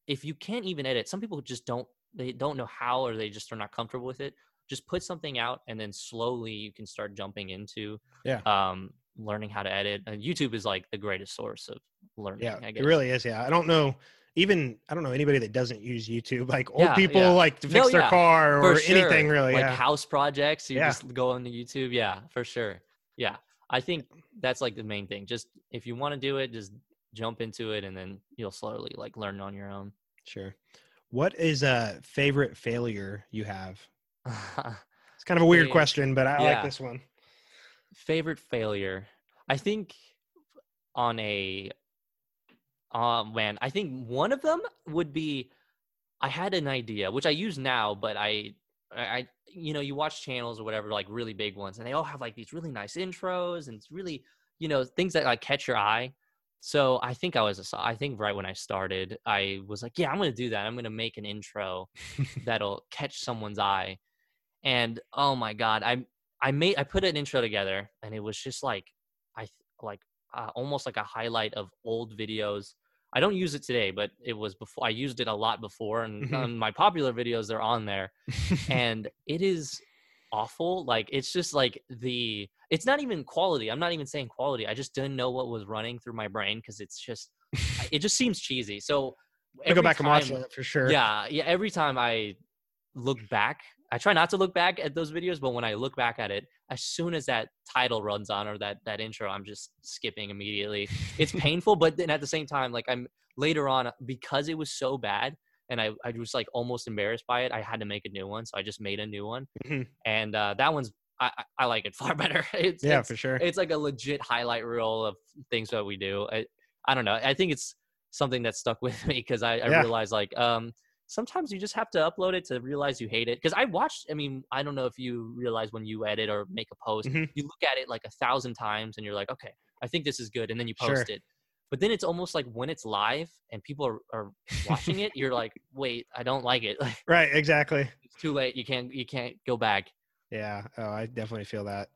if you can't even edit, some people just don't they don't know how or they just are not comfortable with it. Just put something out and then slowly you can start jumping into Yeah. um learning how to edit. And YouTube is like the greatest source of learning. Yeah, it really is. Yeah, I don't know. Even I don't know anybody that doesn't use YouTube. Like old Yeah, people, yeah. like to fix No, their yeah, car or sure. anything really. Like yeah. house projects, you just go on the YouTube. Yeah, for sure. Yeah. I think that's like the main thing. Just if you want to do it, just jump into it and then you'll slowly like learn on your own. Sure. What is a favorite failure you have? It's kind of a weird Fa- question, but I like this one. favorite failure i think on a um man i think one of them would be i had an idea which i use now but i I, I- you know, you watch channels or whatever, like really big ones, and they all have like these really nice intros and it's really, you know, things that like catch your eye. So I think I was, a, I think right when I started, I was like, yeah, I'm gonna do that. I'm gonna make an intro that'll catch someone's eye. And oh my god, I I made I put an intro together, and it was just like I like uh, almost like a highlight of old videos. I don't use it today, but it was before. I used it a lot before, and Mhm. on my popular videos, they're on there, and it is awful. Like it's just like the. It's not even quality. I'm not even saying quality. I just didn't know what was running through my brain because it's just. it just seems cheesy. So I'll go back and watch time- that for sure. yeah, yeah. Every time I look back, I try not to look back at those videos, but when I look back at it, as soon as that title runs on or that that intro, I'm just skipping immediately. It's painful, but then at the same time, like I'm later on because it was so bad and I, I was like almost embarrassed by it. I had to make a new one, so I just made a new one, Mhm. and uh, that one's I, I- I like it far better. It's, Yeah, it's for sure. it's like a legit highlight reel of things that we do. I, I don't know. I think it's something that stuck with me because I, I Yeah. realized like um sometimes you just have to upload it to realize you hate it. Because I watched. I mean, I don't know if you realize when you edit or make a post, Mhm. you look at it like a thousand times and you're like, okay, I think this is good, and then you Sure. post it. But then it's almost like when it's live and people are, are watching it, you're like, wait, I don't like it. Like Right, exactly. it's too late. You can't you can't go back. Yeah. Oh, I definitely feel that.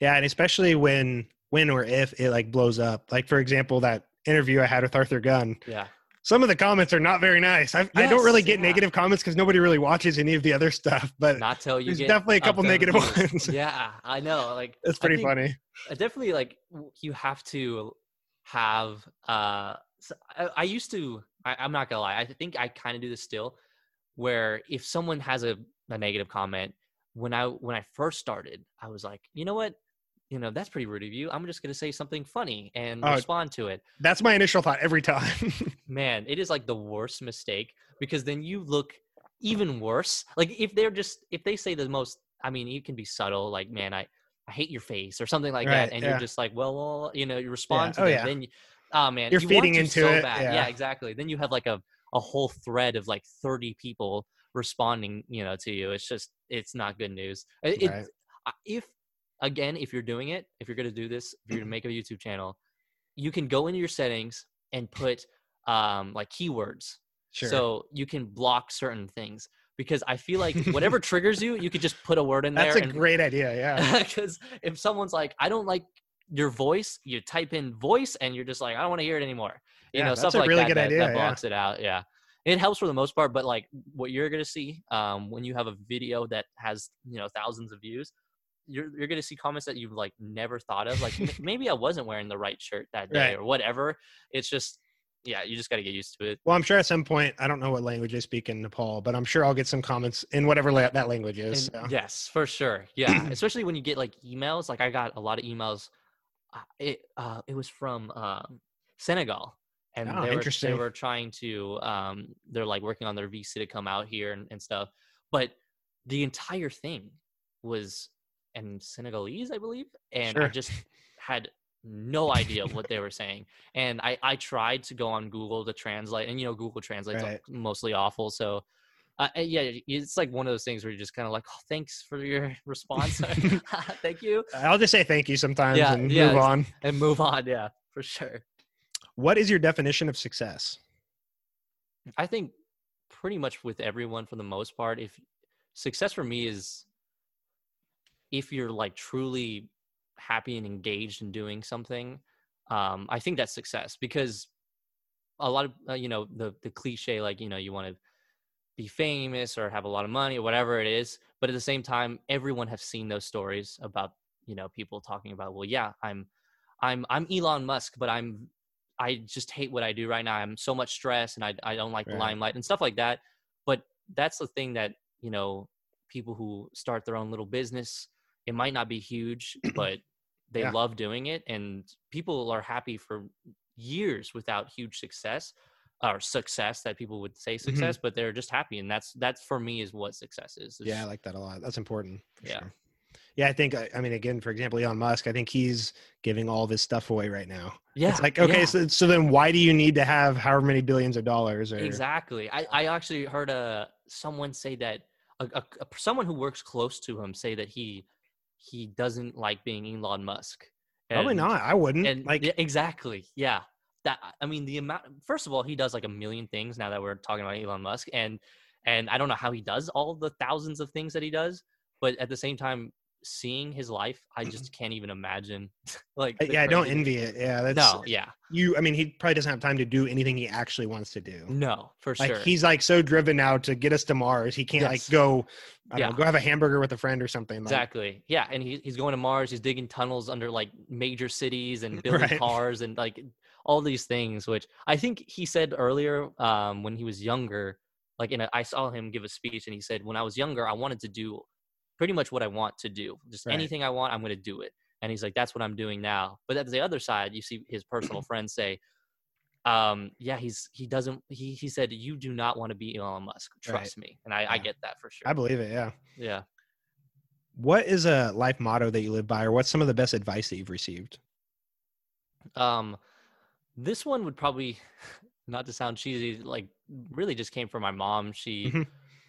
Yeah, and especially when when or if it like blows up. Like for example, that interview I had with Arthur Gunn. Yeah. Some of the comments are not very nice. I, I don't really get yeah. negative comments because nobody really watches any of the other stuff. But Not till you There's get definitely a couple negative views. ones. Yeah, I know. Like it's pretty funny. I definitely like you have to have uh I, I used to I, i'm not gonna lie i think i kind of do this still where if someone has a, a negative comment when i when i first started i was like you know what you know that's pretty rude of you i'm just gonna say something funny and Oh. respond to it That's my initial thought every time. man it is like the worst mistake because then you look even worse like if they're just if they say the most i mean you can be subtle like man i i hate your face or something like Right, that and yeah. you're just like well, you know you respond to Oh, them yeah. then you, oh man You're you feeding to into so it, bad. yeah. exactly then you have like a a whole thread of like 30 people responding you know to you it's just it's not good news It- it- Right. I- if again if you're doing it if you're going to do this if you're going to make a youtube channel you can go into your settings and put um like keywords Sure. so you can block certain things because i feel like whatever triggers you you could just put a word in there. That's a and great idea. Yeah. because if someone's like i don't like your voice you type in voice and you're just like i don't want to hear it anymore you Yeah, know that's stuff a like really that good that, idea, that yeah. blocks it out yeah it helps for the most part but like what you're gonna see um, when you have a video that has you know thousands of views you're, you're gonna see comments that you've like never thought of like "M- maybe i wasn't wearing the right shirt that day Right. or whatever it's just yeah, you just got to get used to it. Well, I'm sure at some point, I don't know what language they speak in Nepal, but I'm sure I'll get some comments in whatever la- that language is. So. Yes, for sure. Yeah, especially when you get like emails. Like I got a lot of emails. Uh, it uh, it was from um, Senegal, and Oh, they, were, they were trying to. Um, they're like working on their visa to come out here and, and stuff. But the entire thing was in Senegalese, I believe, and I just had no idea what they were saying. And I I tried to go on Google to translate, and you know Google Translate's Right. mostly awful, so uh, yeah, it's like one of those things where you're just kind of like, oh, thanks for your response. Thank you. I'll just say thank you sometimes Yeah, and yeah, move on. And move on. Yeah, for sure. What is your definition of success? I think pretty much with everyone for the most part, if success for me is if you're like truly happy and engaged in doing something, um, I think that's success because a lot of uh, you know the the cliche like you know you want to be famous or have a lot of money or whatever it is but at the same time everyone has seen those stories about you know people talking about well yeah i'm i'm i'm elon musk but i'm i just hate what i do right now. I'm so much stress and i, I don't like the limelight and stuff like that. But that's the thing that you know people who start their own little business it might not be huge but they Yeah. love doing it and people are happy for years without huge success or success that people would say success but they're just happy and that's that's for me is what success is, is Yeah, I like that a lot. That's important. Yeah. Sure. Yeah, I think. I I mean, again, for example, Elon Musk. I think he's giving all this stuff away right now. yeah It's like, okay, yeah, so so then why do you need to have however many billions of dollars? Or exactly i i actually heard uh someone say that a, a, a- someone who works close to him say that he he doesn't like being elon musk probably not. I wouldn't. and like, exactly yeah that i mean the amount first of all he does like a million things now that we're talking about elon musk and and i don't know how he does all the thousands of things that he does but at the same time seeing his life i just can't even imagine like yeah, I don't envy it. Yeah, that's no yeah you. I mean, he probably doesn't have time to do anything he actually wants to do. no for Like sure he's like so driven now to get us to Mars. He can't Yes. like go. I don't Yeah. know, go have a hamburger with a friend or something. Like, Exactly. Yeah, and he, he's going to Mars. He's digging tunnels under like major cities and building Right. cars and like all these things. Which I think he said earlier um, when he was younger. Like in a, I saw him give a speech and he said, "When I was younger, I wanted to do pretty much what I want to do. Just Right. anything I want, I'm going to do it." And he's like, "That's what I'm doing now." But at the other side, you see his personal friends say, um yeah he's he doesn't he he said you do not want to be elon musk Right. trust me and i i get that for sure I believe it. Yeah. yeah What is a life motto that you live by, or what's some of the best advice that you've received? Um, this one would probably, not to sound cheesy, like really just came from my mom. She, Mhm.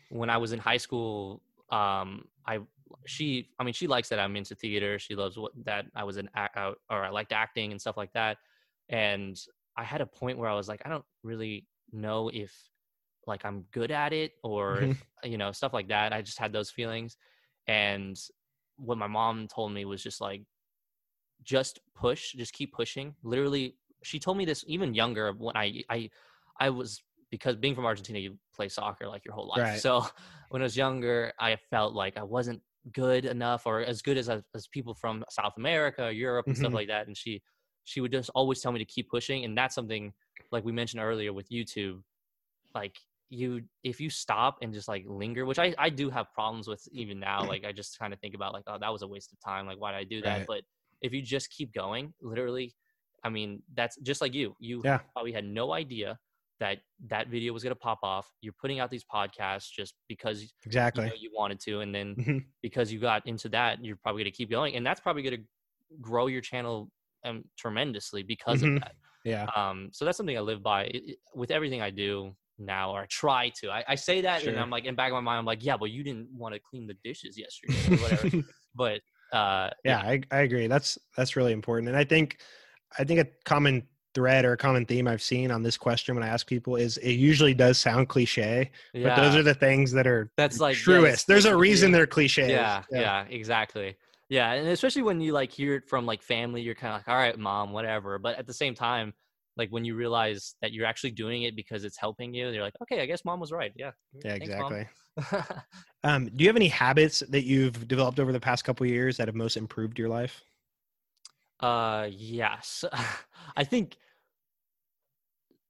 when I was in high school, um, I, she, I mean, she likes that I'm into theater. She loves what that I was an act or I liked acting and stuff like that. And I had a point where I was like, I don't really know if like I'm good at it or if, you know stuff like that. I just had those feelings, and what my mom told me was just like, just push, just keep pushing. Literally, she told me this even younger when I I I was because being from Argentina, you play soccer like your whole life. Right. So when I was younger, I felt like I wasn't good enough or as good as as people from South America, Europe, and Mhm. stuff like that. And she she would just always tell me to keep pushing, and that's something like we mentioned earlier with YouTube, like you if you stop and just like linger which i i do have problems with even now like i just kind of think about like oh that was a waste of time like why did i do that Right. but if you just keep going literally i mean that's just like you you Yeah. probably had no idea that that video was going to pop off you're putting out these podcasts just because you, Exactly. know, you wanted to and then Mhm. because you got into that you're probably going to keep going and that's probably going to grow your channel um, tremendously because Mhm. of that Yeah. um so that's something i live by it, it- with everything i do now or I try to i, I say that and i'm like in the back of my mind i'm like yeah but you didn't want to clean the dishes yesterday or whatever but uh yeah, I, I agree. That's that's really important. And I think I think a common thread or a common theme I've seen on this question when I ask people is it usually does sound cliche, yeah but those are the things that are that's like truest. that's There's a reason they're cliches. yeah, yeah exactly yeah and especially when you like hear it from like family you're kind of like all right mom whatever but at the same time like when you realize that you're actually doing it because it's helping you you're like okay i guess mom was right yeah Yeah, Thanks, exactly. Um, do you have any habits that you've developed over the past couple years that have most improved your life? Uh, yes. I think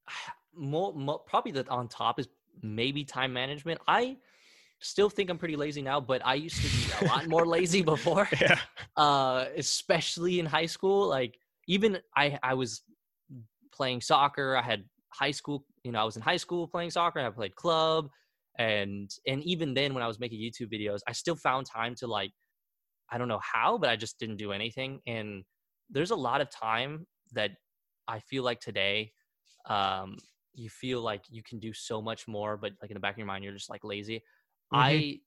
more, more probably that on top is maybe time management. I still think I'm pretty lazy now, but I used to be a lot more lazy before. Yeah. Uh, especially in high school. Like even I I was playing soccer. I had high school, you know, I was in high school playing soccer. I played club and and even then when I was making YouTube videos, I still found time to like I don't know how, but I just didn't do anything. And there's a lot of time that I feel like today um you feel like you can do so much more, but like in the back of your mind, you're just like lazy. Mhm. I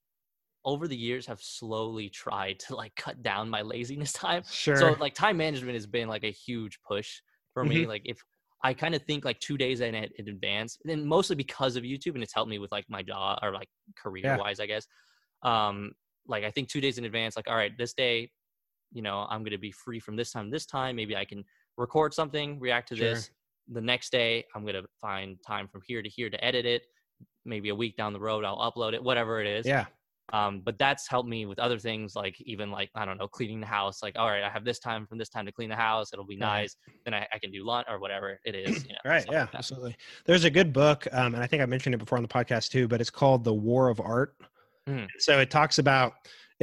over the years have slowly tried to like cut down my laziness time. Sure. So like time management has been like a huge push for me. Like if I kind of think like two days in, in advance, and mostly because of YouTube, and it's helped me with like my job or like career wise, I guess. Um, like I think two days in advance, like all right, this day, you know, I'm gonna be free from this time, this time. Maybe I can record something, react to Sure. this. The next day, I'm gonna find time from here to here to edit it. Maybe a week down the road, I'll upload it, whatever it is yeah. um, but that's helped me with other things like even like i don't know cleaning the house like all right i have this time from this time to clean the house it'll be Right. nice then I, I can do lunch or whatever it is you know Right. Yeah. like. Absolutely. There's a good book, um, and I think I mentioned it before on the podcast too, but it's called The War of Art. Mhm. So it talks about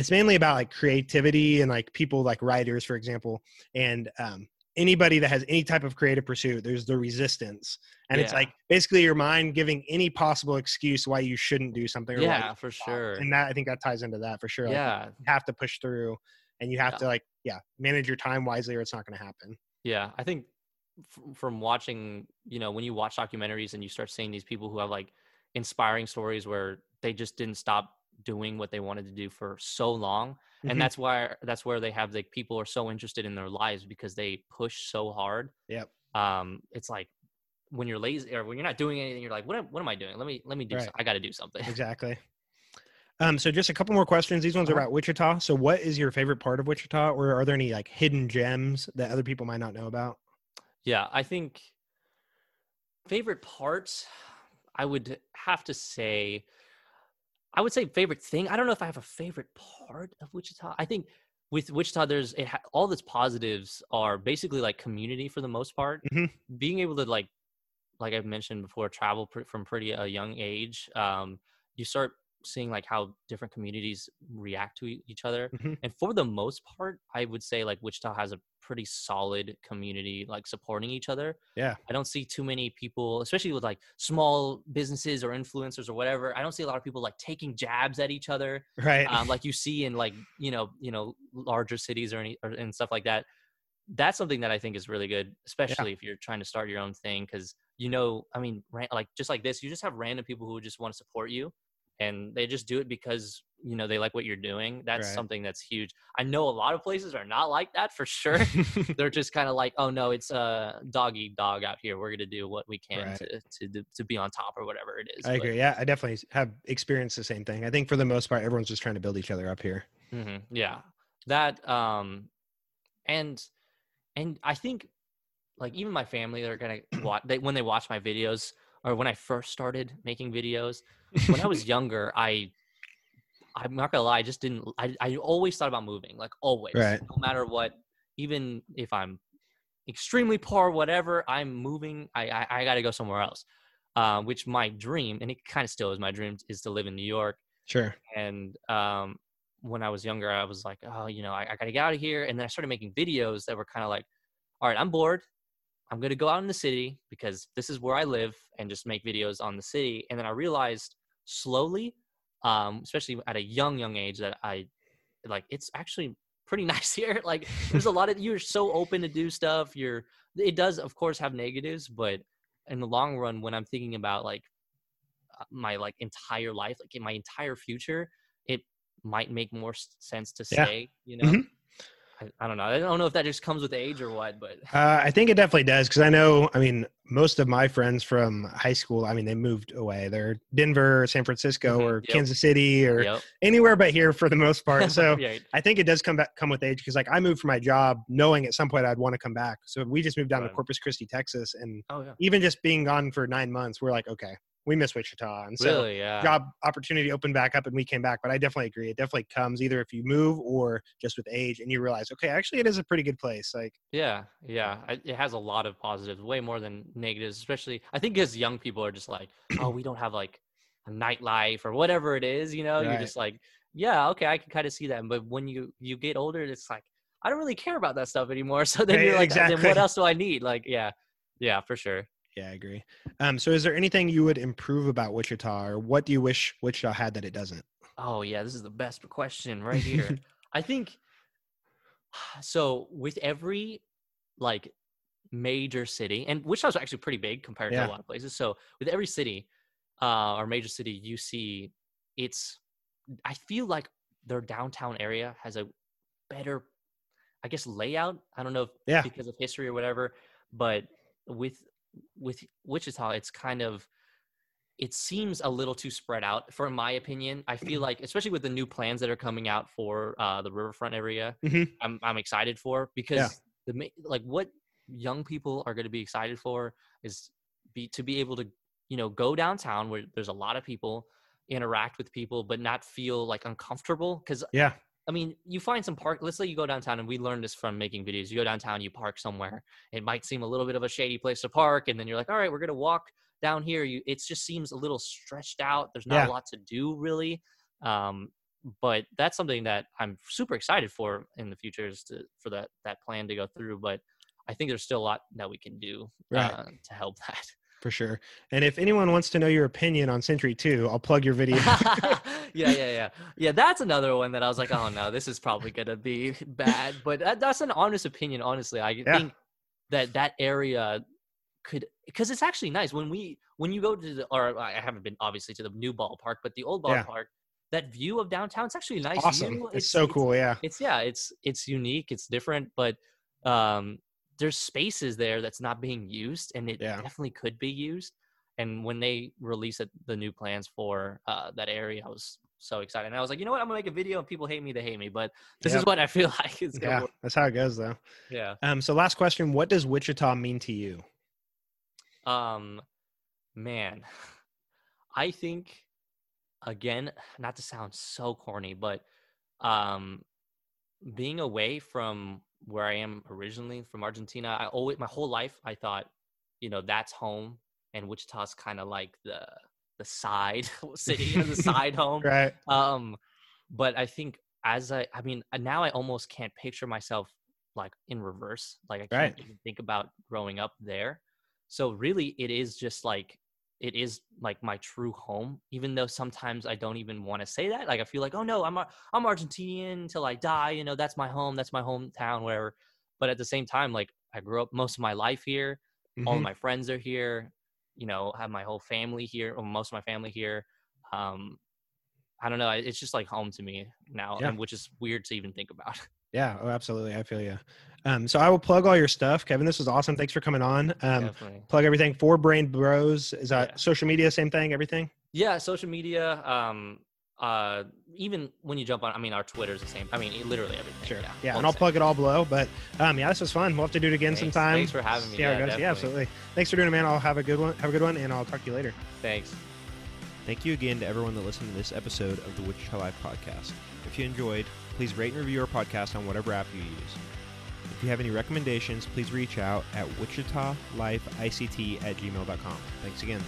it's mainly about like creativity and like people like writers, for example, and um, anybody that has any type of creative pursuit. There's the resistance, and it's like basically your mind giving any possible excuse why you shouldn't do something. Yeah for stop. sure And that I think that ties into that for sure. Like, yeah you have to push through, and you have Yeah. to like yeah manage your time wisely, or it's not going to happen. yeah i think f- from watching you know when you watch documentaries and you start seeing these people who have like inspiring stories where they just didn't stop doing what they wanted to do for so long Mhm. and that's why that's where they have like people are so interested in their lives because they push so hard Yep. um it's like when you're lazy or when you're not doing anything you're like what am, what am i doing let me let me do Right. i got to do something Exactly. Um, so just a couple more questions. These ones are Uh-huh. about Wichita. So what is your favorite part of Wichita, or are there any like hidden gems that other people might not know about? yeah i think favorite parts i would have to say i would say favorite thing i don't know if i have a favorite part of wichita i think with wichita there's it ha- all its positives are basically like community for the most part Mhm. being able to like like i've mentioned before travel pr- from pretty a young age um you start seeing like how different communities react to each other Mhm. and for the most part i would say like wichita has a pretty solid community like supporting each other Yeah. i don't see too many people especially with like small businesses or influencers or whatever i don't see a lot of people like taking jabs at each other Right. um, like you see in like you know you know larger cities or any or, and stuff like that that's something that i think is really good especially if you're trying to start your own thing because you know i mean like just like this you just have random people who just want to support you and they just do it because you know they like what you're doing that's Right. something that's huge i know a lot of places are not like that for sure they're just kind of like oh no it's a dog eat dog out here we're gonna do what we can Right. to, to to be on top or whatever it is I agree. Yeah, I definitely have experienced the same thing. I think for the most part, everyone's just trying to build each other up here. hmm Yeah, that um, and and I think like even my family they're gonna watch they when they watch my videos or when I first started making videos when I was younger I I'm not gonna lie I just didn't I I always thought about moving like always Right. no matter what even if I'm extremely poor whatever I'm moving I I, I got to go somewhere else uh, which my dream and it kind of still is my dream is to live in New York Sure. and um, when I was younger, I was like, oh, you know, I, I got to get out of here. And then I started making videos that were kind of like, all right, I'm bored. I'm going to go out in the city because this is where I live and just make videos on the city. And then I realized slowly, um, especially at a young, young age, that I like it's actually pretty nice here. Like there's a lot of you're so open to do stuff. You're it does of course have negatives, but in the long run, when I'm thinking about like uh, my like entire life, like in my entire future, it might make more sense to Yeah. stay. You know, Mhm. I, don't know. I don't know if that just comes with age or what, but Uh, I think it definitely does because I know. I mean, most of my friends from high school. I mean, they moved away. They're Denver, San Francisco, Mhm, or yep. Kansas City, or yep. anywhere but here for the most part. So I think it does come back come with age because like I moved for my job knowing at some point I'd want to come back. So we just moved down Right. to Corpus Christi, Texas, and oh yeah, even just being gone for nine months, we're like, okay, we miss Wichita, and so really, yeah. job opportunity opened back up, and we came back. But I definitely agree. It definitely comes either if you move or just with age, and you realize, okay, actually, it is a pretty good place. Like, Yeah, yeah. It has a lot of positives, way more than negatives. Especially, I think as young people are just like, oh, we don't have like a nightlife or whatever it is. You know, you're just like, yeah, okay, I can kind of see that. But when you you get older, it's like I don't really care about that stuff anymore. So then Right, you're like, then what else do I need? Like, yeah, yeah, for sure. Yeah, I agree. Um, so is there anything you would improve about Wichita, or what do you wish Wichita had that it doesn't? Oh yeah, this is the best question right here. I think so with every like major city, and Wichita's actually pretty big compared to a lot of places. So with every city uh, or major city, you see it's. I feel like their downtown area has a better, I guess, layout. I don't know if Yeah. because of history or whatever, but with with Wichita, it's kind of it seems a little too spread out for my opinion. I feel like especially with the new plans that are coming out for uh, the riverfront area Mhm. I'm, I'm excited for because the ma- like what young people are going to be excited for is be to be able to you know go downtown where there's a lot of people interact with people but not feel like uncomfortable because Yeah, I mean, you find some park. Let's say you go downtown, and we learned this from making videos. You go downtown, you park somewhere. It might seem a little bit of a shady place to park, and then you're like, "All right, we're gonna walk down here." You, it just seems a little stretched out. There's not Yeah. a lot to do really. Um, but that's something that I'm super excited for in the future is to for that that plan to go through. But I think there's still a lot that we can do Right. uh, to help that. For sure. And if anyone wants to know your opinion on Century Two, I'll plug your video. yeah, yeah, yeah, yeah. That's another one that I was like, oh no, this is probably gonna be bad. But that, that's an honest opinion. Honestly, I Yeah. think that that area could because it's actually nice when we when you go to the or I haven't been obviously to the new ballpark, but the old Yeah. ballpark, that view of downtown, it's actually nice. awesome. view. It's, so cool. Yeah. It's yeah, it's it's unique, it's different, but um, there's spaces there that's not being used, and it Yeah. definitely could be used. And when they released it, the new plans for uh, that area, I was so excited. And I was like, you know what? I'm gonna make a video, and people hate me, they hate me. But this is what I feel like is Yeah, work. that's how it goes, though. Yeah. Um, so last question: What does Wichita mean to you? Um, man, I think again, not to sound so corny, but um, being away from where I am originally from Argentina, I always my whole life I thought, you know, that's home, and Wichita's kind of like the the side city, the side home. Right. Um, but I think as I, I mean, now I almost can't picture myself like in reverse. Like I can't Right. even think about growing up there. So really, it is just like it is like my true home. Even though sometimes I don't even want to say that. Like I feel like, oh no, I'm I'm Argentinian until I die. You know, that's my home. That's my hometown. Whatever. But at the same time, like I grew up most of my life here. All of Mhm. my friends are here. You know, have my whole family here, or most of my family here. Um, I don't know. It's just like home to me now, Yeah. and which is weird to even think about. Yeah. Oh, absolutely. I feel you. Um, so I will plug all your stuff, Kevin. This was awesome. Thanks for coming on. Um, Definitely. plug everything for Brain Bros. Is that Yeah. social media? Same thing. Everything. Yeah, social media. Um, uh, even when you jump on, I mean, our Twitter is the same. I mean, literally everything. Sure. Yeah. Yeah. and I'll same. plug it all below. But um, yeah, this was fun. We'll have to do it again Thanks. sometime. Thanks for having me. See Yeah, goes. Yeah, absolutely. Thanks for doing it, man. I'll have a good one. Have a good one, and I'll talk to you later. Thanks. Thank you again to everyone that listened to this episode of the Wichita Life podcast. If you enjoyed, please rate and review our podcast on whatever app you use. If you have any recommendations, please reach out at wichitalifeict at gmail.com. Thanks again.